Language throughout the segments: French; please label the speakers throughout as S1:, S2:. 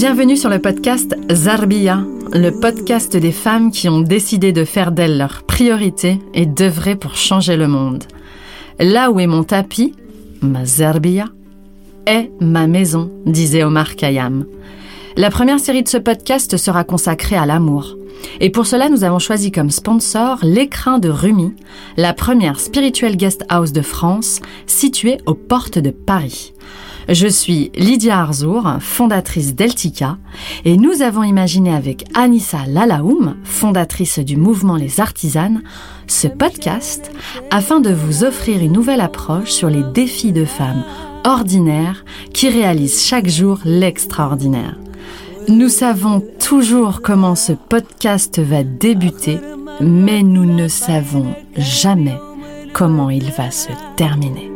S1: Bienvenue sur le podcast Zarbia, le podcast des femmes qui ont décidé de faire d'elles leur priorité et d'œuvrer pour changer le monde. Là où est mon tapis, ma Zarbia, est ma maison, disait Omar Khayyam. La première série de ce podcast sera consacrée à l'amour. Et pour cela, nous avons choisi comme sponsor l'écrin de Rumi, la première spirituelle guest house de France, située aux portes de Paris. Je suis Lydia Arzour, fondatrice d'Eltica, et nous avons imaginé avec Anissa Lalaoum, fondatrice du mouvement Les Artisanes, ce podcast afin de vous offrir une nouvelle approche sur les défis de femmes ordinaires qui réalisent chaque jour l'extraordinaire. Nous savons toujours comment ce podcast va débuter, mais nous ne savons jamais comment il va se terminer.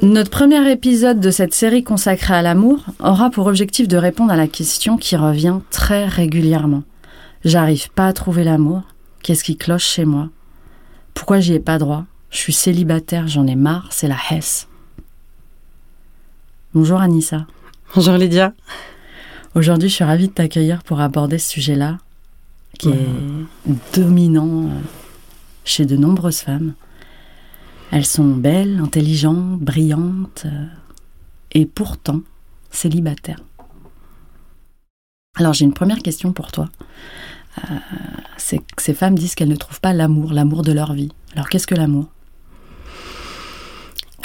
S1: Notre premier épisode de cette série consacrée à l'amour aura pour objectif de répondre à la question qui revient très régulièrement. J'arrive pas à trouver l'amour. Qu'est-ce qui cloche chez moi? Pourquoi j'y ai pas droit? Je suis célibataire, j'en ai marre, c'est la Hesse. Bonjour Anissa.
S2: Bonjour Lydia.
S1: Aujourd'hui, je suis ravie de t'accueillir pour aborder ce sujet-là qui est dominant euh, chez de nombreuses femmes. Elles sont belles, intelligentes, brillantes euh, et pourtant célibataires. Alors j'ai une première question pour toi. Euh, ces femmes disent qu'elles ne trouvent pas l'amour, l'amour de leur vie. Alors qu'est-ce que l'amour?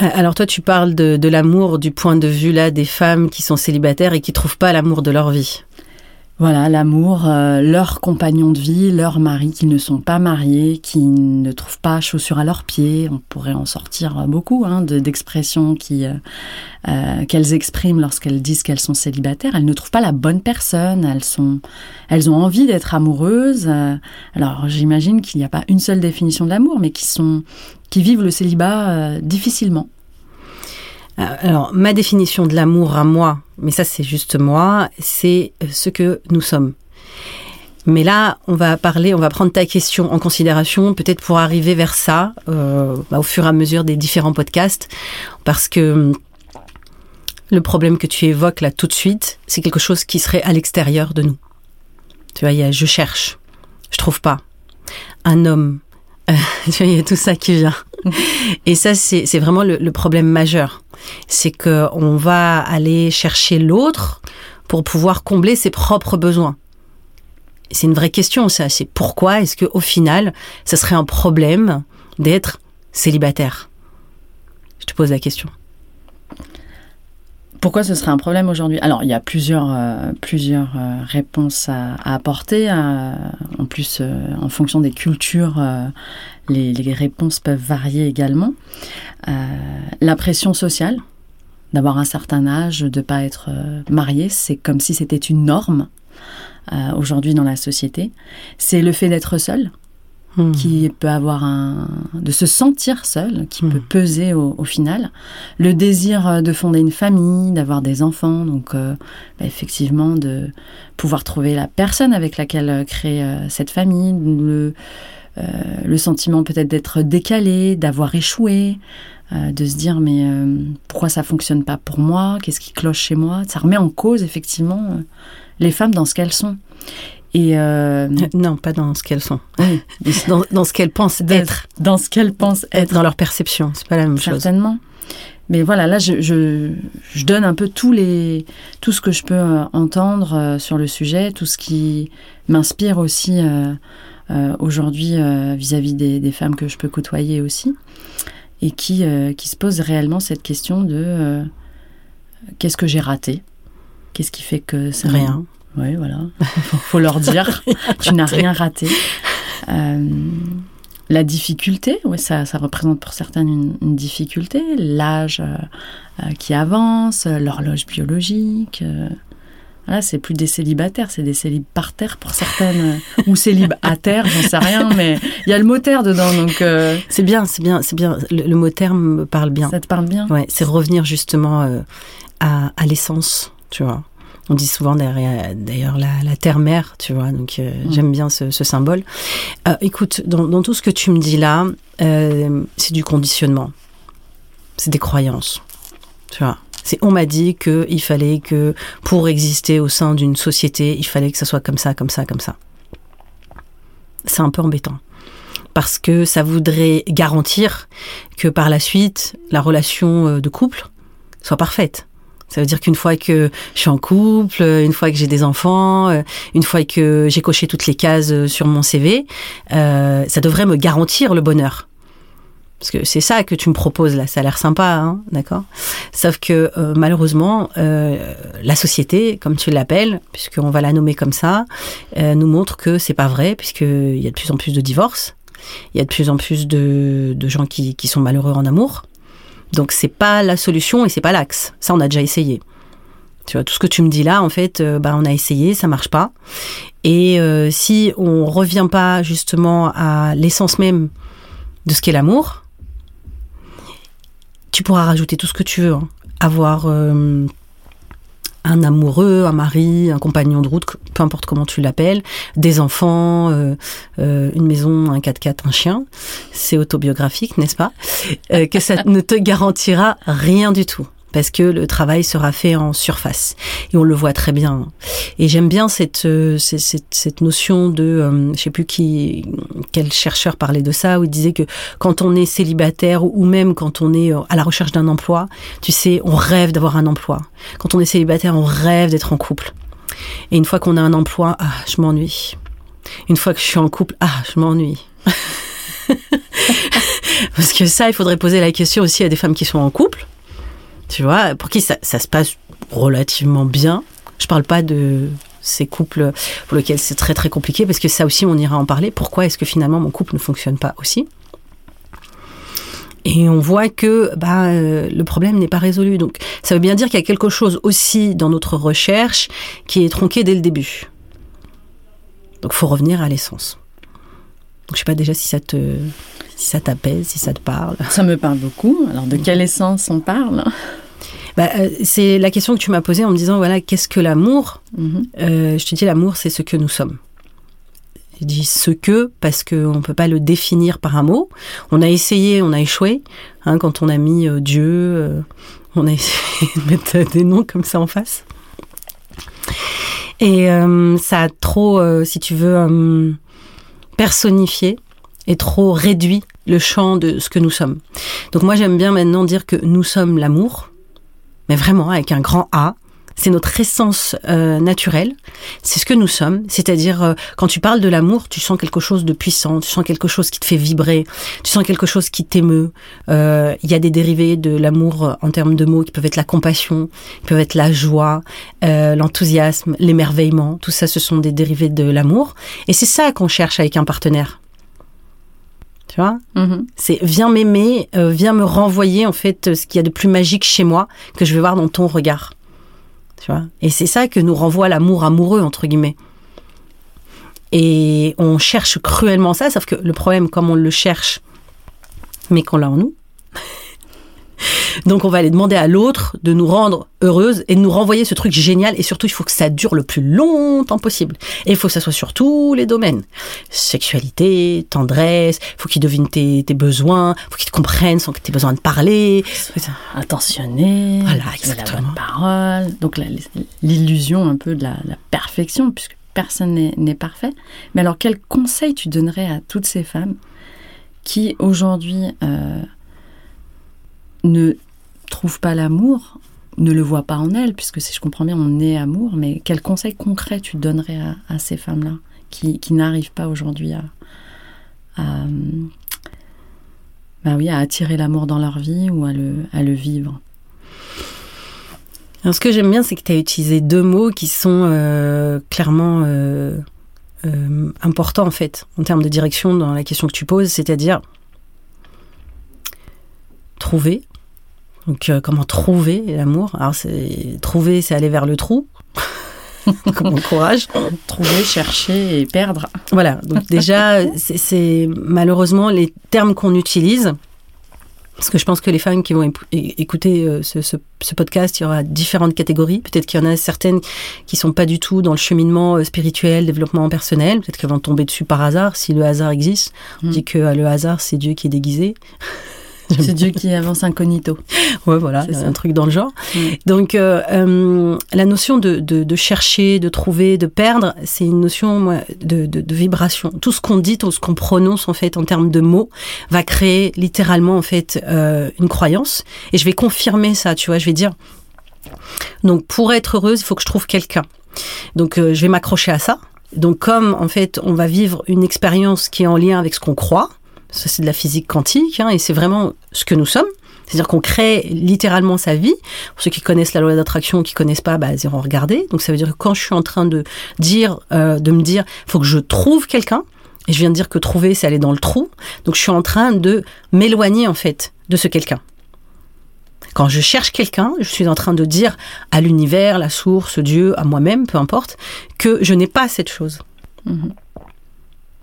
S2: Euh, alors toi, tu parles de, de l'amour du point de vue là des femmes qui sont célibataires et qui trouvent pas l'amour de leur vie.
S1: Voilà, l'amour, euh, leurs compagnons de vie, leurs maris qui ne sont pas mariés, qui ne trouvent pas chaussures à leurs pieds. On pourrait en sortir beaucoup hein, de- d'expressions qui euh, euh, qu'elles expriment lorsqu'elles disent qu'elles sont célibataires. Elles ne trouvent pas la bonne personne. Elles sont, elles ont envie d'être amoureuses. Euh, alors j'imagine qu'il n'y a pas une seule définition de l'amour, mais qui sont, qui vivent le célibat euh, difficilement.
S2: Euh, Alors ma définition de l'amour à moi, mais ça c'est juste moi, c'est euh, ce que nous sommes. Mais là, on va parler, on va prendre ta question en considération, peut-être pour arriver vers ça euh, bah, au fur et à mesure des différents podcasts, parce que hum, le problème que tu évoques là tout de suite, c'est quelque chose qui serait à l'extérieur de nous. Tu vois, il y a je cherche, je trouve pas un homme. Tu vois, il y a tout ça qui vient. Et ça, c'est vraiment le, problème majeur. C'est que on va aller chercher l'autre pour pouvoir combler ses propres besoins. C'est une vraie question, ça. C'est pourquoi est-ce que au final, ça serait un problème d'être célibataire? Je te pose la question.
S1: Pourquoi ce serait un problème aujourd'hui? Alors, il y a plusieurs, euh, plusieurs euh, réponses à, apporter. euh, en plus, en fonction des cultures, les, les réponses peuvent varier également. La pression sociale, d'avoir un certain âge, de ne pas être marié, c'est comme si c'était une norme aujourd'hui dans la société. C'est le fait d'être seul,
S2: Hmm.
S1: qui peut avoir un de se sentir seul, qui
S2: Hmm.
S1: peut peser au, au final, le désir euh, de fonder une famille, d'avoir des enfants, donc euh, bah, effectivement de pouvoir trouver la personne avec laquelle euh, créer euh, cette famille, le euh, le sentiment peut-être d'être décalé, d'avoir échoué, de se dire mais pourquoi ça fonctionne pas pour moi, qu'est-ce qui cloche chez moi, ça remet en cause effectivement les femmes dans ce qu'elles sont. Et euh,
S2: Euh, Non, pas dans ce qu'elles sont. Dans, dans ce qu'elles pensent être.
S1: dans ce qu'elles pensent être.
S2: Dans leur perception. C'est pas la même chose.
S1: Certainement. Mais voilà, là, je, je, je donne un peu tous les, tout ce que je peux euh, entendre euh, sur le sujet, tout ce qui m'inspire aussi aujourd'hui vis-à-vis des, des femmes que je peux côtoyer aussi, et qui, qui se posent réellement cette question de qu'est-ce que j'ai raté? Qu'est-ce qui fait que ça
S2: Rien.
S1: Oui, voilà. faut, faut leur dire, tu n'as rien raté. Euh, la difficulté, ouais, ça, ça représente pour certaines une, une difficulté. L'âge euh, euh, qui avance, l'horloge biologique. euh, voilà, c'est plus des célibataires, c'est des célibataires pour certaines, ou célibataires, j'en sais rien, mais il y a le mot terre dedans, donc euh,
S2: C'est bien, c'est bien, c'est bien. Le, le mot terme me parle bien.
S1: ça te parle bien?
S2: Ouais, c'est revenir justement à, à l'essence, tu vois. On dit souvent derrière- d'ailleurs la, la terre-mère, tu vois, donc euh,
S1: Mm.
S2: j'aime bien ce, ce symbole. Euh, écoute, dans, dans tout ce que tu me dis là, euh, c'est du conditionnement. C'est des croyances, tu vois. C'est on m'a dit qu'il fallait que pour exister au sein d'une société, il fallait que ça soit comme ça, comme ça, comme ça. C'est un peu embêtant parce que ça voudrait garantir que par la suite, la relation de couple soit parfaite. Ça veut dire qu'une fois que je suis en couple, une fois que j'ai des enfants, euh, une fois que j'ai coché toutes les cases euh, sur mon CV, ça devrait me garantir le bonheur. Parce que c'est ça que tu me proposes là, ça a l'air sympa, hein, d'accord? Sauf que malheureusement, la société, comme tu l'appelles, puisqu'on va la nommer comme ça, nous montre que c'est pas vrai, puisqu'il y a de plus en plus de divorces. Il y a de plus en plus de, gens qui, sont malheureux en amour. Donc c'est pas la solution et c'est pas l'axe. Ça, on a déjà essayé. Tu vois, tout ce que tu me dis là, en fait, euh, bah, on a essayé, ça marche pas. Et euh, si on revient pas justement à l'essence même de ce qu'est l'amour, tu pourras rajouter tout ce que tu veux. Hein. Avoir euh, un amoureux, un mari, un compagnon de route, peu importe comment tu l'appelles, des enfants, euh, euh, une maison, un 4x4, un chien. C'est autobiographique, n'est-ce pas? Euh, Que ça ne te garantira rien du tout parce que le travail sera fait en surface. Et on le voit très bien. Et j'aime bien cette, euh, cette, cette, notion de, euh, je sais plus qui, quel chercheur parlait de ça, où il disait que quand on est célibataire ou même quand on est euh, à la recherche d'un emploi, tu sais, on rêve d'avoir un emploi. Quand on est célibataire, on rêve d'être en couple. Et une fois qu'on a un emploi, ah, je m'ennuie. Une fois que je suis en couple, ah, je m'ennuie. Parce que ça, il faudrait poser la question aussi à des femmes qui sont en couple tu vois, pour qui ça, se passe relativement bien. Je parle pas de ces couples pour lesquels c'est très très compliqué, parce que ça aussi on ira en parler. Pourquoi est-ce que finalement mon couple ne fonctionne pas aussi? Et on voit que bah, euh, le problème n'est pas résolu. Donc ça veut bien dire qu'il y a quelque chose aussi dans notre recherche qui est tronqué dès le début. Donc faut revenir à l'essence. Donc je sais pas déjà si ça te si ça t'apaise, si ça te parle.
S1: Ça me parle beaucoup. Alors de quelle essence on parle?
S2: Bah, euh, c'est la question que tu m'as posée en me disant voilà, qu'est-ce que l'amour? Mhm. euh, Je te dis, l'amour, c'est ce que nous sommes. Je dis ce que parce qu'on ne peut pas le définir par un mot. On a essayé, on a échoué. Hein, quand on a mis euh, Dieu, on a essayé de mettre des noms comme ça en face. Et ça a trop, si tu veux, personnifié et trop réduit le champ de ce que nous sommes. Donc moi j'aime bien maintenant dire que nous sommes l'amour, mais vraiment avec un grand A. C'est notre essence euh, naturelle, c'est ce que nous sommes. C'est-à-dire, euh, quand tu parles de l'amour, tu sens quelque chose de puissant, tu sens quelque chose qui te fait vibrer, tu sens quelque chose qui t'émeut. Euh, il y a des dérivés de l'amour en termes de mots qui peuvent être la compassion, qui peuvent être la joie, l'enthousiasme, l'émerveillement. Tout ça, ce sont des dérivés de l'amour. Et c'est ça qu'on cherche avec un partenaire. Tu vois? Mm-hmm. C'est viens m'aimer, euh, viens me renvoyer en fait ce qu'il y a de plus magique chez moi que je vais voir dans ton regard. Et c'est ça que nous renvoie l'amour amoureux entre guillemets. Et on cherche cruellement ça, sauf que le problème, comme on le cherche, mais qu'on l'a en nous, donc on va aller demander à l'autre de nous rendre heureuses et de nous renvoyer ce truc génial. Et surtout, il faut que ça dure le plus longtemps possible. Et il faut que ça soit sur tous les domaines. Sexualité, tendresse, il faut qu'il devine tes, besoins, il faut qu'il te comprenne sans que tu aies besoin de parler.
S1: Attentionné,
S2: voilà, exactement.
S1: la parole. Donc l'illusion un peu de la, perfection, puisque personne n'est parfait. Mais alors, quel conseil tu donnerais à toutes ces femmes qui aujourd'hui euh, ne trouve pas l'amour, ne le voit pas en elle, puisque si je comprends bien, on est amour, mais quel conseil concret tu donnerais à, ces femmes-là qui, n'arrivent pas aujourd'hui à, bah oui, à attirer l'amour dans leur vie ou à le, vivre?
S2: Ce que j'aime bien, c'est que tu as utilisé deux mots qui sont euh, clairement euh, euh, importants en fait, en termes de direction dans la question que tu poses, c'est-à-dire trouver donc, euh, comment trouver l'amour? Alors, c'est trouver, c'est aller vers le trou. Comme courage.
S1: Trouver, chercher et perdre.
S2: Voilà. Donc, déjà, c'est malheureusement les termes qu'on utilise. Parce que je pense que les femmes qui vont écouter euh, ce, podcast, il y aura différentes catégories. Peut-être qu'il y en a certaines qui sont pas du tout dans le cheminement euh, spirituel, développement personnel. Peut-être qu'elles vont tomber dessus par hasard, si le hasard existe. On mm. dit que le hasard, c'est Dieu qui est déguisé.
S1: C'est Dieu qui avance incognito.
S2: Ouais, voilà,
S1: C'est
S2: un truc dans le genre.
S1: Mm.
S2: Donc, euh, euh, la notion de, de- de chercher, de trouver, de perdre, c'est une notion moi, de, de- de vibration. Tout ce qu'on dit, tout ce qu'on prononce en fait en termes de mots, va créer littéralement en fait euh, une croyance. Et je vais confirmer ça, tu vois. Je vais dire. Donc, pour être heureuse, il faut que je trouve quelqu'un. Donc, euh, je vais m'accrocher à ça. Donc, comme en fait, on va vivre une expérience qui est en lien avec ce qu'on croit. Ça, c'est de la physique quantique, hein, et c'est vraiment ce que nous sommes. C'est-à-dire qu'on crée littéralement sa vie. Pour ceux qui connaissent la loi d'attraction, qui connaissent pas, bah, ils iront regarder. Donc ça veut dire que quand je suis en train de dire, euh, de me dire, faut que je trouve quelqu'un. Et je viens de dire que trouver, c'est aller dans le trou. Donc je suis en train de m'éloigner en fait de ce quelqu'un. Quand je cherche quelqu'un, je suis en train de dire à l'univers, la source, Dieu, à moi-même, peu importe, que je n'ai pas cette chose.
S1: Mhm.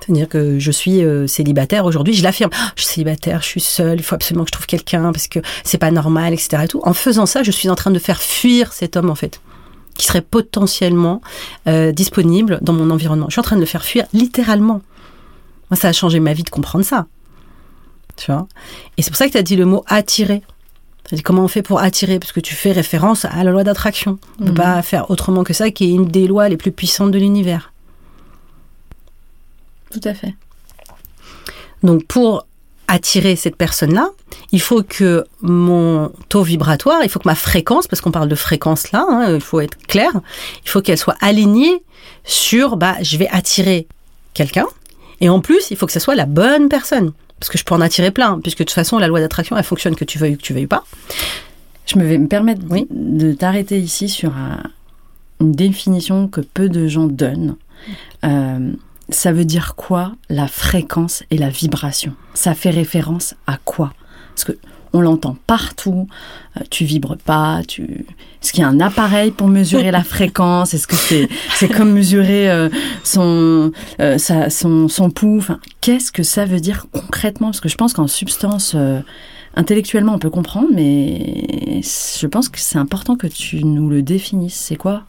S2: C'est-à-dire que je suis euh, célibataire aujourd'hui, je l'affirme. Ah, je suis célibataire, je suis seule, il faut absolument que je trouve quelqu'un parce que c'est pas normal, etc. Et tout. En faisant ça, je suis en train de faire fuir cet homme en fait, qui serait potentiellement euh, disponible dans mon environnement. Je suis en train de le faire fuir littéralement. Moi, ça a changé ma vie de comprendre ça. Tu vois? Et c'est pour ça que tu as dit le mot attirer. Comment on fait pour attirer? Parce que tu fais référence à la loi d'attraction. On ne peut
S1: Mhm.
S2: pas faire autrement que ça, qui est une des lois les plus puissantes de l'univers.
S1: Tout à fait.
S2: Donc pour attirer cette personne-là, il faut que mon taux vibratoire, il faut que ma fréquence, parce qu'on parle de fréquence là, hein, il faut être clair, il faut qu'elle soit alignée sur, bah, je vais attirer quelqu'un, et en plus, il faut que ce soit la bonne personne. Parce que je peux en attirer plein, puisque de toute façon, la loi d'attraction, elle fonctionne que tu veuilles ou que tu veuilles pas.
S1: Je me vais me permettre
S2: Oui.
S1: de t'arrêter ici sur un- une définition que peu de gens donnent. Euh, ça veut dire quoi la fréquence et la vibration? Ça fait référence à quoi? Parce que on l'entend partout. euh, tu vibres pas. Tu est-ce qu'il y a un appareil pour mesurer la fréquence? Est-ce que c'est c'est comme mesurer euh, son euh, sa- son son pouls? Enfin, qu'est-ce que ça veut dire concrètement? Parce que je pense qu'en substance intellectuellement on peut comprendre, mais je pense que c'est important que tu nous le définisses. C'est quoi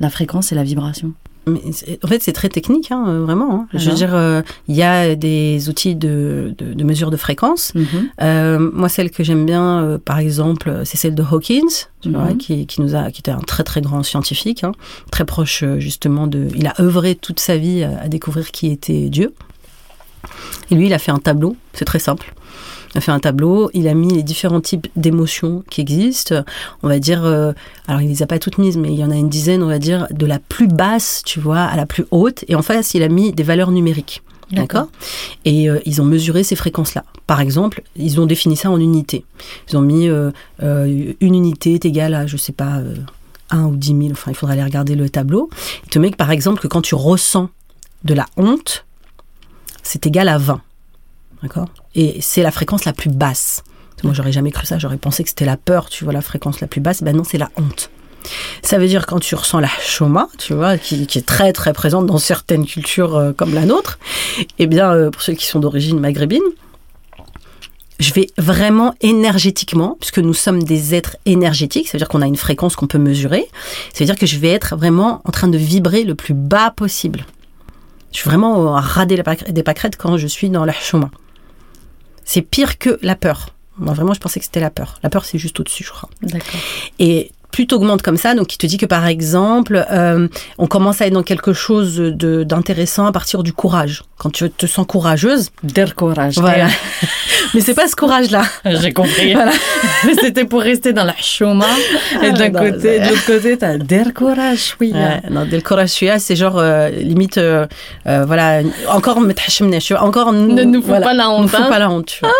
S1: la fréquence et la vibration?
S2: Mais en fait, c'est très technique, hein, euh, vraiment. hein. Je veux dire, euh, il y a des outils de, de, de mesure de fréquence. Euh, moi, celle que j'aime bien, euh, par exemple, c'est celle de Hawkins, tu
S1: Mhm.
S2: vois, qui, qui nous a, qui était un très très grand scientifique, hein, très proche justement de. Il a œuvré toute sa vie à, à découvrir qui était Dieu. Et lui, il a fait un tableau. C'est très simple. Il a fait un tableau. Il a mis les différents types d'émotions qui existent. On va dire, euh, alors il les a pas toutes mises, mais il y en a une dizaine, on va dire, de la plus basse, tu vois, à la plus haute. Et en face, il a mis des valeurs numériques. D'accord Et euh, ils ont mesuré ces fréquences-là. Par exemple, ils ont défini ça en unités. Ils ont mis euh, euh, une unité est égale à, je sais pas, euh, 1 ou 10 000. Enfin, il faudra aller regarder le tableau. Ils te mettent par exemple que quand tu ressens de la honte, c'est égal à 20. D'accord? Et c'est la fréquence la plus basse. Moi, j'aurais jamais cru ça. J'aurais pensé que c'était la peur, tu vois, la fréquence la plus basse. Ben non, c'est la honte. Ça veut dire quand tu ressens la choma, tu vois, qui, est très très présente dans certaines cultures euh, comme la nôtre, eh bien, euh, pour ceux qui sont d'origine maghrébine, je vais vraiment énergétiquement, puisque nous sommes des êtres énergétiques, ça veut dire qu'on a une fréquence qu'on peut mesurer, ça veut dire que je vais être vraiment en train de vibrer le plus bas possible. Je suis vraiment au ras des pâquerettes- des pâquerettes quand je suis dans la choma. C'est pire que la peur. Moi, vraiment, je pensais que c'était la peur. La peur, c'est juste au-dessus, je crois.
S1: D'accord.
S2: Et plus t'augmentes comme ça, donc il te dit que par exemple, euh, on commence à être dans quelque chose de- d'intéressant à partir du courage. Quand tu te sens courageuse,
S1: Der courage.
S2: voilà. Mais c'est pas ce courage-là.
S1: J'ai compris.
S2: Voilà.
S1: C'était pour rester dans la. Et
S2: Ah,
S1: d'un
S2: non,
S1: côté, de l'autre côté, t'as der courage, oui.
S2: Ouais, non, del courage c'est genre euh, limite, euh, euh, voilà, encore encore
S1: Ne nous
S2: voilà,
S1: pas la honte,
S2: Ne
S1: hein.
S2: pas la honte, tu vois.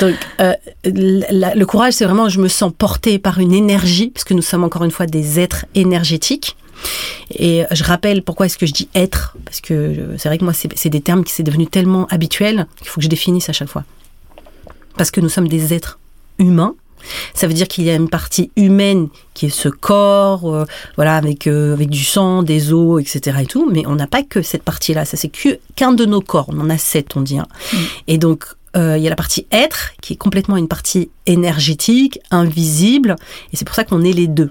S2: Donc, euh, la- le courage, c'est vraiment, je me sens portée par une énergie, parce que nous sommes encore une fois des êtres énergétiques. Et je rappelle pourquoi est-ce que je dis être, parce que euh, c'est vrai que moi, c'est des termes qui c'est devenu tellement habituel qu'il faut que je définisse à chaque fois. Parce que nous sommes des êtres humains. Ça veut dire qu'il y a une partie humaine qui est ce corps, euh, voilà, avec euh, avec du sang, des os, etc. et tout. Mais on n'a pas que cette partie-là. Ça c'est qu'un de nos corps. On en a sept, on dit. hein. Et donc euh, il y a la partie être qui est complètement une partie énergétique, invisible. Et c'est pour ça qu'on est les deux.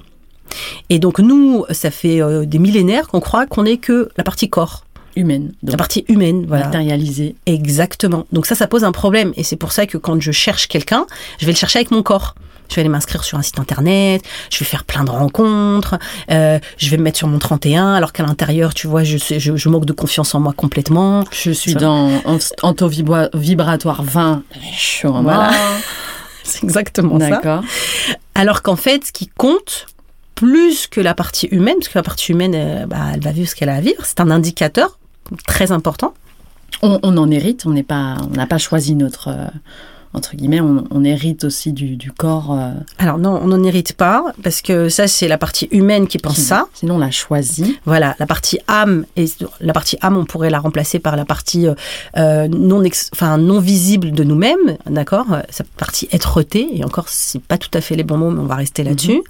S2: Et donc nous, ça fait euh, des millénaires qu'on croit qu'on n'est que la partie corps.
S1: humaine.
S2: La partie humaine, voilà.
S1: Matérialisée.
S2: Exactement. Donc ça, ça pose un problème. Et c'est pour ça que quand je cherche quelqu'un, je vais le chercher avec mon corps. Je vais aller m'inscrire sur un site internet, je vais faire plein de rencontres, euh, je vais me mettre sur mon 31, alors qu'à l'intérieur, tu vois, je, sais- je, je manque de confiance en moi complètement.
S1: Je suis dans en- anto-vibratoire 20. Je suis en
S2: Voilà. C'est exactement ça.
S1: D'accord.
S2: Alors qu'en fait, ce qui compte plus que la partie humaine, parce que la partie humaine, euh, bah, elle va vivre ce qu'elle a à vivre, c'est un indicateur très important.
S1: On, on en hérite, on n'est pas, on n'a pas choisi notre, euh, entre guillemets, on, on hérite aussi du, du corps. euh,
S2: Alors non, on n'en hérite pas, parce que ça, c'est la partie humaine qui pense
S1: qui-
S2: ça.
S1: Sinon, on l'a choisi.
S2: Voilà, la partie âme, et la partie âme, on pourrait la remplacer par la partie euh, euh, non, ex- enfin, non visible de nous-mêmes, d'accord Euh, Cette partie être-té, et encore, c'est pas tout à fait les bons mots, mais on va rester là-dessus.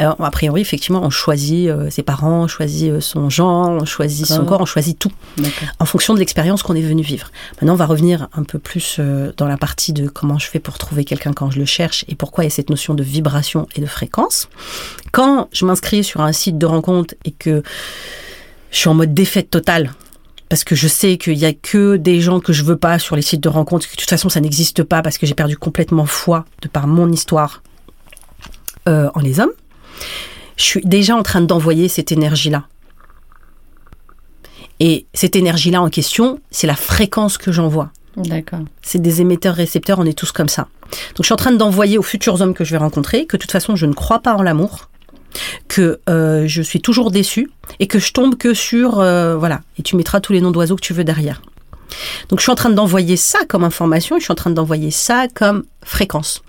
S2: Euh, a priori, effectivement, on choisit euh, ses parents, on choisit euh, son genre, on choisit son
S1: Corps.
S2: corps, on choisit tout, en fonction de l'expérience qu'on est venu vivre. Maintenant, on va revenir un peu plus euh, dans la partie de comment je fais pour trouver quelqu'un quand je le cherche, et pourquoi il y a cette notion de vibration et de fréquence. Quand je m'inscris sur un site de rencontre et que je suis en mode défaite totale. Parce que je sais qu'il y a que des gens que je veux pas sur les sites de rencontres, que de toute façon ça n'existe pas parce que j'ai perdu complètement foi de par mon histoire euh, en les hommes. Je suis déjà en train d'envoyer cette énergie-là. Et cette énergie-là en question, c'est la fréquence que j'envoie.
S1: D'accord.
S2: C'est des émetteurs-récepteurs, on est tous comme ça. Donc je suis en train d'envoyer aux futurs hommes que je vais rencontrer que de toute façon je ne crois pas en l'amour, que euh, je suis toujours déçue et que je tombe que sur euh, voilà. Et tu mettras tous les noms d'oiseaux que tu veux derrière. Donc je suis en train d'envoyer ça comme information et je suis en train d'envoyer ça comme fréquence.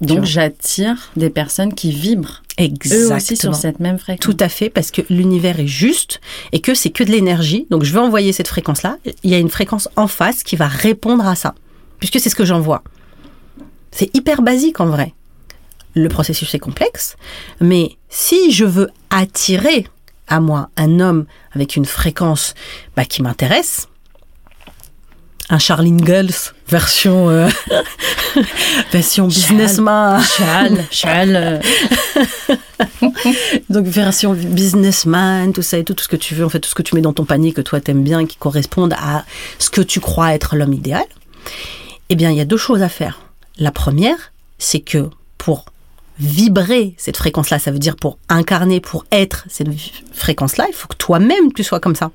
S1: Donc, j'attire des personnes qui vibrent eux
S2: Exactement.
S1: aussi sur cette même fréquence.
S2: Tout à fait, parce que l'univers est juste et que c'est que de l'énergie. Donc je vais envoyer cette fréquence-là. Il y a une fréquence en face qui va répondre à ça, puisque c'est ce que j'envoie. C'est hyper basique en vrai. Le processus est complexe, mais si je veux attirer à moi un homme avec une fréquence bah, qui m'intéresse, un Charlene Girls version euh, version businessman,
S1: Chal, chal.
S2: Donc version businessman, tout ça et tout, tout ce que tu veux, en fait, tout ce que tu mets dans ton panier que toi t'aimes bien, qui correspondent à ce que tu crois être l'homme idéal. Eh bien, il y a deux choses à faire. La première, c'est que pour vibrer cette fréquence-là, ça veut dire pour incarner, pour être cette vi- fréquence-là, il faut que toi-même tu sois comme ça.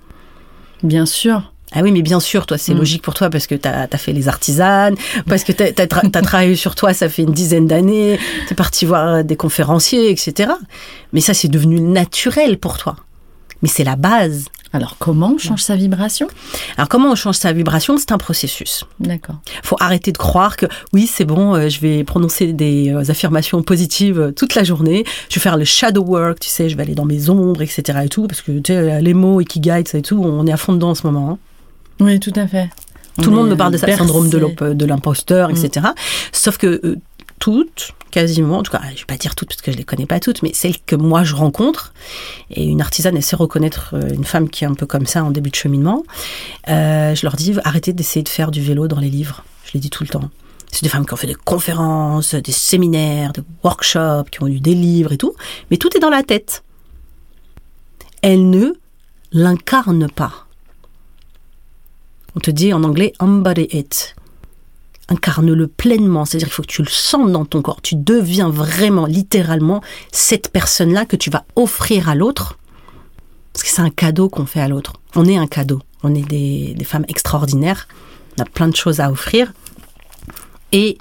S1: Bien sûr.
S2: Ah oui, mais bien sûr, toi, c'est
S1: Mm.
S2: logique pour toi parce que tu as, fait les artisanes, parce que tu as, travaillé sur toi, ça fait une dizaine d'années, tu es parti voir des conférenciers, etc. Mais ça, c'est devenu naturel pour toi. Mais c'est la base.
S1: Alors, comment on change sa vibration?
S2: Alors, comment on change sa vibration? C'est un processus.
S1: D'accord.
S2: faut arrêter de croire que oui, c'est bon, euh, je vais prononcer des euh, affirmations positives euh, toute la journée. Je vais faire le shadow work, tu sais, je vais aller dans mes ombres, etc. et tout, parce que tu sais, les mots, ikigai, ça et tout, on est à fond dedans en ce moment. hein.
S1: Oui, tout à fait.
S2: Tout le monde me parle de ça, syndrome de de l'imposteur,
S1: Mm.
S2: etc. Sauf que euh, toutes, quasiment, en tout cas, je vais pas dire toutes parce que je les connais pas toutes, mais celles que moi je rencontre, et une artisane, elle sait reconnaître euh, une femme qui est un peu comme ça en début de cheminement, euh, je leur dis arrêtez d'essayer de faire du vélo dans les livres. Je les dis tout le temps. C'est des femmes qui ont fait des conférences, des séminaires, des workshops, qui ont lu des livres et tout, mais tout est dans la tête. Elles ne l'incarnent pas. On te dit en anglais embody it. Incarne-le pleinement, c'est-à-dire qu'il faut que tu le sentes dans ton corps. Tu deviens vraiment, littéralement, cette personne-là que tu vas offrir à l'autre. Parce que c'est un cadeau qu'on fait à l'autre. On est un cadeau. On est des, des femmes extraordinaires. On a plein de choses à offrir. Et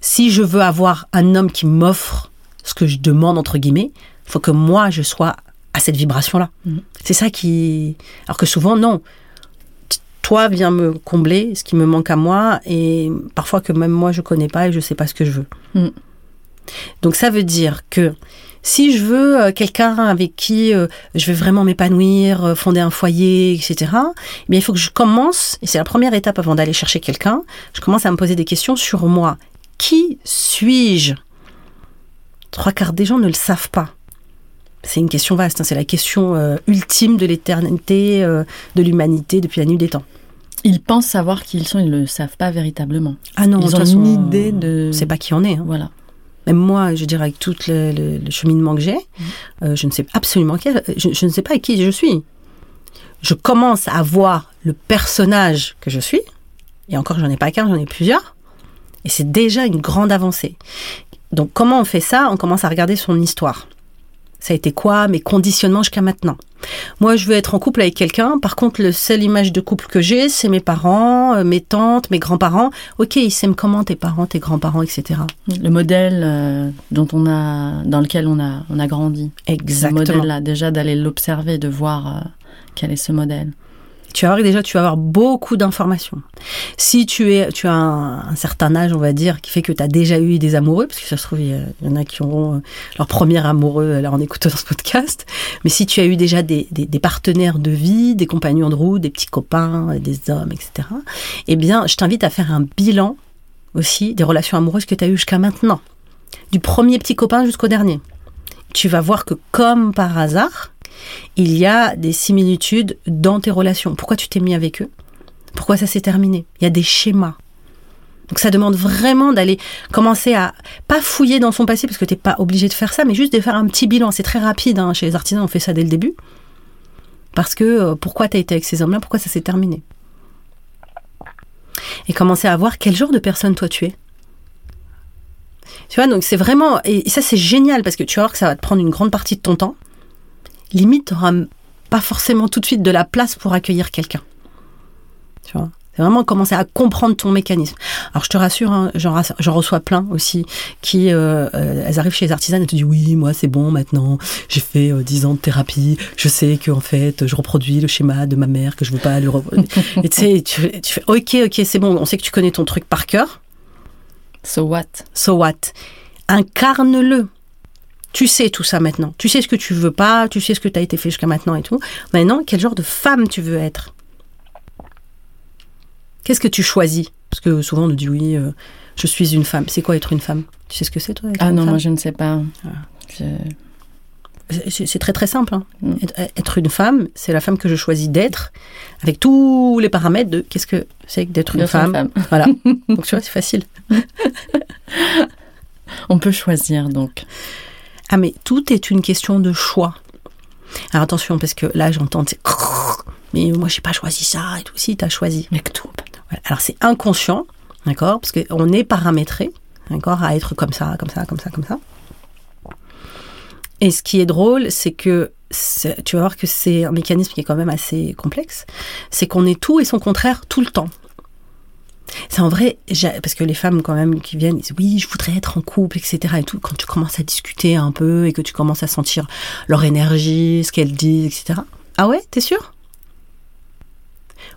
S2: si je veux avoir un homme qui m'offre ce que je demande, entre guillemets, il faut que moi, je sois à cette vibration-là.
S1: Mhm.
S2: C'est ça qui... Alors que souvent, non. Toi, viens me combler ce qui me manque à moi et parfois que même moi, je connais pas et je sais pas ce que je veux.
S1: Mhm.
S2: Donc ça veut dire que si je veux euh, quelqu'un avec qui euh, je vais vraiment m'épanouir, euh, fonder un foyer, etc., eh bien, il faut que je commence, et c'est la première étape avant d'aller chercher quelqu'un, je commence à me poser des questions sur moi. Qui suis-je? Trois quarts des gens ne le savent pas. C'est une question vaste, hein, c'est la question ultime de l'éternité, de l'humanité depuis la nuit des temps.
S1: Ils pensent savoir qui ils sont, ils ne le savent pas véritablement.
S2: Ah non,
S1: ils ont
S2: façon,
S1: une idée de.
S2: C'est pas qui on est. hein.
S1: Voilà.
S2: Même moi, je dirais avec tout le, le- le cheminement que j'ai, euh, je ne sais absolument qui, je, je ne sais pas qui je suis. je commence à voir le personnage que je suis, et encore j'en ai pas qu'un, j'en ai plusieurs, et c'est déjà une grande avancée. Donc comment on fait ça? On commence à regarder son histoire. Ça a été quoi mes conditionnements jusqu'à maintenant? Moi, je veux être en couple avec quelqu'un. Par contre, le seule image de couple que j'ai, c'est mes parents, euh, mes tantes, mes grands-parents. Ok, ils s'aiment comment tes parents, tes grands-parents, etc.
S1: Le modèle euh, dont on a, dans lequel on a, on a grandi.
S2: Exactement.
S1: Ce modèle-là, déjà d'aller l'observer, de voir euh, quel est ce modèle
S2: tu vas voir déjà tu vas avoir beaucoup d'informations. Si tu es tu as un, certain âge, on va dire, qui fait que tu as déjà eu des amoureux, parce que ça se trouve il y, en a qui auront euh, leur premier amoureux là en écoutant ce podcast, mais si tu as eu déjà des, des, partenaires de vie, des compagnons de route, des petits copains, des hommes, etc. Eh bien, je t'invite à faire un bilan aussi des relations amoureuses que tu as eues jusqu'à maintenant, du premier petit copain jusqu'au dernier. Tu vas voir que comme par hasard, il y a des similitudes dans tes relations. Pourquoi tu t'es mis avec eux? Pourquoi ça s'est terminé? Il y a des schémas. Donc ça demande vraiment d'aller commencer à pas fouiller dans son passé parce que tu n'es pas obligé de faire ça, mais juste de faire un petit bilan. C'est très rapide hein. chez les artisans, on fait ça dès le début. Parce que euh, pourquoi tu as été avec ces hommes-là? Pourquoi ça s'est terminé? Et commencer à voir quel genre de personne toi tu es. Tu vois, donc c'est vraiment. Et ça, c'est génial parce que tu vas voir que ça va te prendre une grande partie de ton temps limite, tu n'auras pas forcément tout de suite de la place pour accueillir quelqu'un. Tu vois? C'est vraiment commencer à comprendre ton mécanisme. Alors je te rassure, hein, j'en reçois plein aussi qui euh, euh, elles arrivent chez les artisanes et te disent oui moi c'est bon maintenant j'ai fait euh, 10 ans de thérapie je sais qu'en fait je reproduis le schéma de ma mère que je veux pas le et tu sais tu, tu, fais ok ok c'est bon on sait que tu connais ton truc par cœur.
S1: So what?
S2: So what? Incarne-le. Tu sais tout ça maintenant. Tu sais ce que tu veux pas, tu sais ce que tu as été fait jusqu'à maintenant et tout. Maintenant, quel genre de femme tu veux être? Qu'est-ce que tu choisis? Parce que souvent on nous dit oui, euh, je suis une femme. C'est quoi être une femme? Tu sais ce que c'est toi
S1: Ah non, moi je ne sais pas.
S2: Ah. C'est très très simple. Hein. Mm. Être, une femme, c'est la femme que je choisis d'être, avec tous les paramètres de qu'est-ce que c'est que d'être une femme. femme. Voilà. donc tu vois, c'est facile.
S1: On peut choisir donc.
S2: Ah mais tout est une question de choix. Alors attention, parce que là j'entends, mais moi j'ai pas choisi ça et tout. Si, tu as choisi.
S1: Mais tout.
S2: Alors c'est inconscient, d'accord Parce qu'on est paramétré, d'accord, à être comme ça, comme ça, comme ça, comme ça. Et ce qui est drôle, c'est que tu vas voir que c'est un mécanisme qui est quand même assez complexe. C'est qu'on est tout et son contraire tout le temps. C'est en vrai, parce que les femmes quand même qui viennent, ils disent oui, je voudrais être en couple, etc. Et tout. Quand tu commences à discuter un peu et que tu commences à sentir leur énergie, ce qu'elles disent, etc. Ah ouais, t'es sûr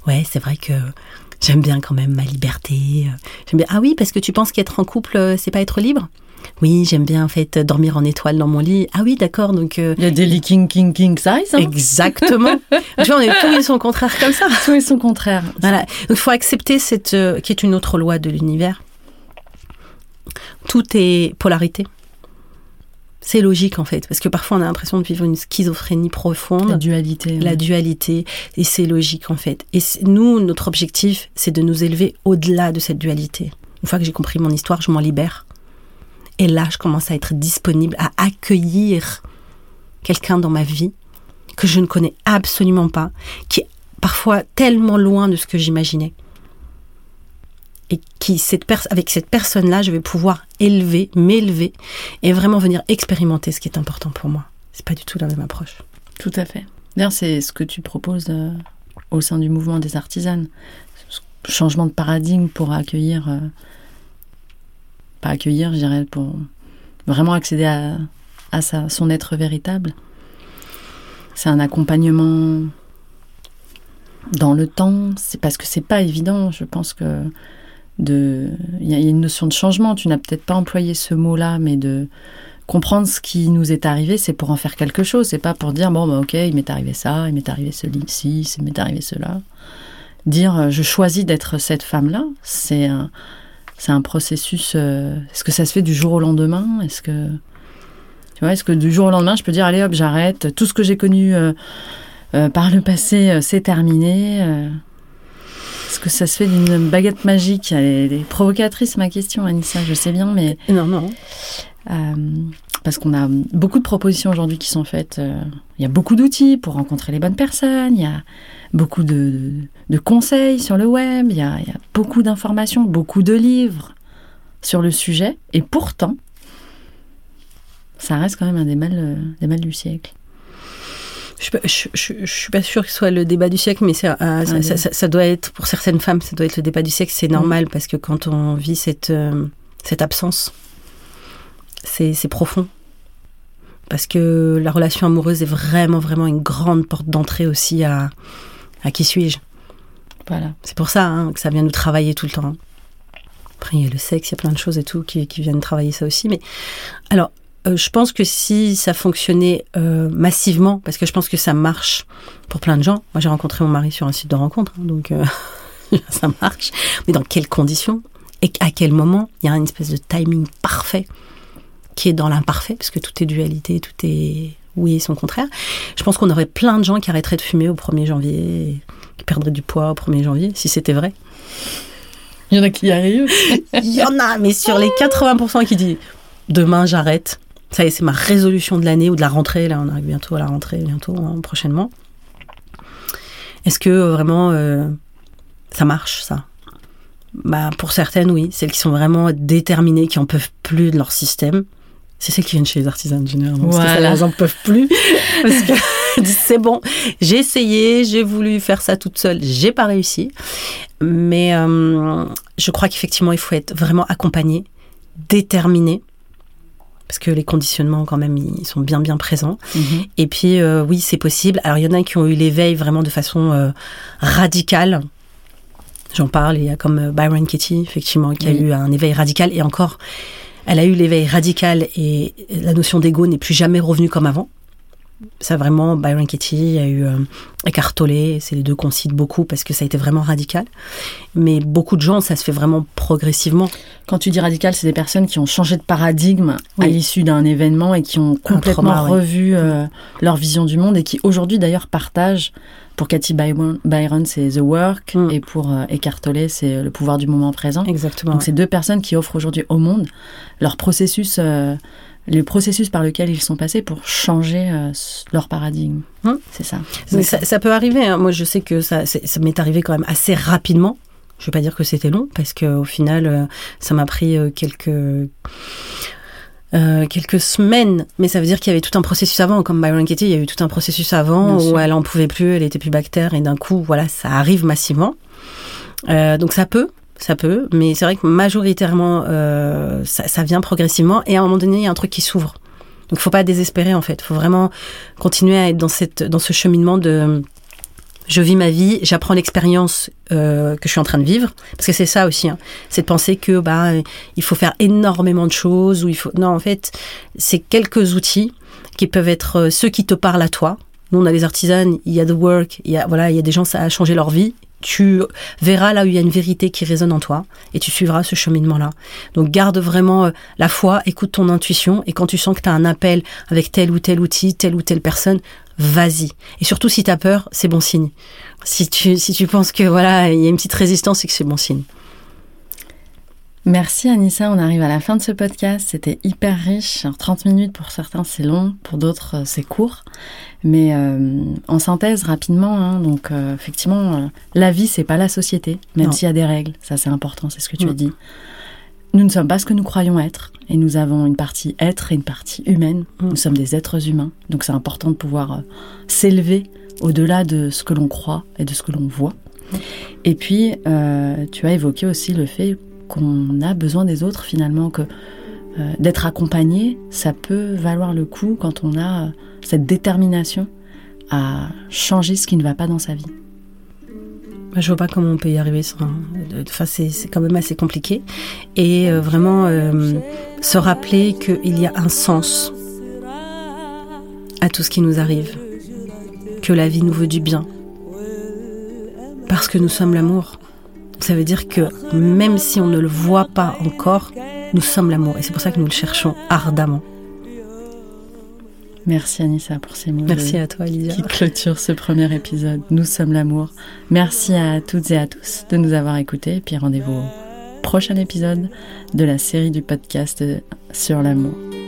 S2: Ouais, c'est vrai que j'aime bien quand même ma liberté. Bien. Ah oui, parce que tu penses qu'être en couple, euh, c'est pas être libre? Oui, j'aime bien en fait dormir en étoile dans mon lit. Ah oui, d'accord. Donc
S1: euh, il y a des lits king king king size. Hein
S2: Exactement. tu vois, on est tous et son contraire comme ça.
S1: Tout et son contraire.
S2: Voilà. Donc il faut accepter cette euh, qui est une autre loi de l'univers. Tout est polarité. C'est logique en fait, parce que parfois on a l'impression de vivre une schizophrénie profonde.
S1: La dualité.
S2: La dualité, et c'est logique en fait. Et nous, notre objectif, c'est de nous élever au-delà de cette dualité. Une fois que j'ai compris mon histoire, je m'en libère. Et là, je commence à être disponible à accueillir quelqu'un dans ma vie que je ne connais absolument pas, qui est parfois tellement loin de ce que j'imaginais. Et qui, cette avec cette personne-là, je vais pouvoir élever, m'élever et vraiment venir expérimenter ce qui est important pour moi. C'est pas du tout la même approche.
S1: Tout à fait. D'ailleurs, c'est ce que tu proposes euh, au sein du mouvement des artisanes. Changement de paradigme pour accueillir euh, pas accueillir, je dirais, pour vraiment accéder à, à son être véritable. C'est un accompagnement dans le temps. C'est parce que c'est pas évident. Je pense que de, il y a une notion de changement. Tu n'as peut-être pas employé ce mot-là, mais de comprendre ce qui nous est arrivé, c'est pour en faire quelque chose. C'est pas pour dire bon, bah, ok, il m'est arrivé ça, il m'est arrivé ceci, il m'est arrivé cela. Dire je choisis d'être cette femme-là, c'est un, c'est un processus. Euh, est-ce que ça se fait du jour au lendemain? Est-ce que tu vois Est-ce que du jour au lendemain, je peux dire allez hop, j'arrête. Tout ce que j'ai connu euh, euh, par le passé, c'est terminé. Est-ce que ça se fait d'une baguette magique? Elle est provocatrice ma question, Anissa, je sais bien, mais...
S2: Non, non.
S1: Euh, parce qu'on a beaucoup de propositions aujourd'hui qui sont faites. Euh, il y a beaucoup d'outils pour rencontrer les bonnes personnes, il y a beaucoup de, conseils sur le web, il y a, beaucoup d'informations, beaucoup de livres sur le sujet, et pourtant, ça reste quand même un des mal, euh, des mal du siècle.
S2: Je, je, suis pas sûre que ce soit le débat du siècle, mais ça, ah, ça, doit être, pour certaines femmes, ça doit être le débat du siècle. C'est mm. normal parce que quand on vit cette, cette absence, c'est profond. Parce que la relation amoureuse est vraiment, vraiment une grande porte d'entrée aussi à, à qui suis-je.
S1: Voilà.
S2: C'est pour ça hein, que ça vient nous travailler tout le temps. Après, il y a le sexe, il y a plein de choses et tout qui, qui viennent travailler ça aussi. Mais alors, euh, je pense que si ça fonctionnait euh, massivement, parce que je pense que ça marche pour plein de gens. Moi, j'ai rencontré mon mari sur un site de rencontre, hein, donc euh, ça marche. Mais dans quelles conditions? Et à quel moment? Il y a une espèce de timing parfait qui est dans l'imparfait, parce que tout est dualité, tout est oui et son contraire. Je pense qu'on aurait plein de gens qui arrêteraient de fumer au 1er janvier, qui perdraient du poids au 1er janvier, si c'était vrai.
S1: Il y en a qui y arrivent.
S2: Il y en a, mais sur les 80% qui disent demain j'arrête, ça y est, c'est ma résolution de l'année ou de la rentrée, là on arrive bientôt à la rentrée, bientôt, hein, prochainement. Est-ce que euh, vraiment euh, ça marche ça? Bah, Pour certaines, oui. Celles qui sont vraiment déterminées, qui en peuvent plus de leur système c'est celles qui viennent chez les artisans généralement. Parce que elles n'en peuvent plus. parce que c'est bon, j'ai essayé, j'ai voulu faire ça toute seule, j'ai pas réussi. Mais euh, je crois qu'effectivement, il faut être vraiment accompagné, déterminé. Parce que les conditionnements, quand même, ils sont bien, bien présents. Mhm. Et puis, euh, oui, c'est possible. Alors, il y en a qui ont eu l'éveil vraiment de façon euh, radicale. J'en parle, il y a comme Byron Katie, effectivement, qui a eu un éveil radical. Et encore, elle a eu l'éveil radical et la notion d'ego n'est plus jamais revenue comme avant. Ça vraiment, Byron Katie, a eu euh, Eckhart Tolle, c'est les deux qu'on cite beaucoup parce que ça a été vraiment radical. Mais beaucoup de gens, ça se fait vraiment progressivement.
S1: Quand tu dis radical, c'est des personnes qui ont changé de paradigme à l'issue d'un événement et qui ont complètement revu euh, leur vision du monde et qui aujourd'hui d'ailleurs partagent pour Cathy Byron, c'est The Work, mm. et pour euh, Eckhart Tolle, c'est Le pouvoir du moment présent.
S2: Exactement.
S1: Donc, c'est deux personnes qui offrent aujourd'hui au monde leur processus, euh, le processus par lequel ils sont passés pour changer euh, leur paradigme. Mm. C'est ça.
S2: ça. peut arriver. Hein. Moi, je sais que ça, ça m'est arrivé quand même assez rapidement. Je ne vais pas dire que c'était long, parce qu'au final, ça m'a pris quelques euh, quelques semaines, mais ça veut dire qu'il y avait tout un processus avant, comme Byron Katie, il y a eu tout un processus avant où elle en pouvait plus, elle était plus bactère et d'un coup, voilà, ça arrive massivement. Euh, donc ça peut, ça peut, mais c'est vrai que majoritairement, euh, ça, vient progressivement et à un moment donné, il y a un truc qui s'ouvre. Donc faut pas désespérer en fait, faut vraiment continuer à être dans cette, dans ce cheminement de je vis ma vie, j'apprends l'expérience euh, que je suis en train de vivre, parce que c'est ça aussi, hein. c'est de penser que bah il faut faire énormément de choses ou il faut non en fait c'est quelques outils qui peuvent être euh, ceux qui te parlent à toi. Nous on a les artisanes, il y a the work, il y a voilà il y a des gens ça a changé leur vie. Tu verras là où il y a une vérité qui résonne en toi et tu suivras ce cheminement-là. Donc garde vraiment euh, la foi, écoute ton intuition et quand tu sens que tu as un appel avec tel ou tel outil, telle ou telle personne, vas-y. Et surtout, si tu as peur, c'est bon signe. Si tu, si tu penses que voilà, il y a une petite résistance, c'est que c'est bon signe.
S1: Merci Anissa, on arrive à la fin de ce podcast. C'était hyper riche. 30 minutes pour certains, c'est long, pour d'autres, euh, c'est court. Mais euh, en synthèse, rapidement, hein, donc euh, effectivement, la vie, c'est pas la société, même s'il y a des règles. Ça, c'est important, c'est ce que tu as dit. Nous ne sommes pas ce que nous croyons être, et nous avons une partie être et une partie humaine. Mm. Nous sommes des êtres humains, donc c'est important de pouvoir s'élever au-delà de ce que l'on croit et de ce que l'on voit. Et puis, euh, tu as évoqué aussi le fait qu'on a besoin des autres finalement, que euh, d'être accompagné, ça peut valoir le coup quand on a cette détermination à changer ce qui ne va pas dans sa vie.
S2: Je vois pas comment on peut y arriver sans. Enfin, c'est quand même assez compliqué. Et euh, vraiment euh, se rappeler qu'il y a un sens à tout ce qui nous arrive, que la vie nous veut du bien, parce que nous sommes l'amour. Ça veut dire que même si on ne le voit pas encore, nous sommes l'amour. Et c'est pour ça que nous le cherchons ardemment.
S1: Merci Anissa pour ces mots.
S2: Merci à toi, Lydia.
S1: qui clôture ce premier épisode. Nous sommes l'amour. Merci à toutes et à tous de nous avoir écoutés. Et puis rendez-vous au prochain épisode de la série du podcast sur l'amour.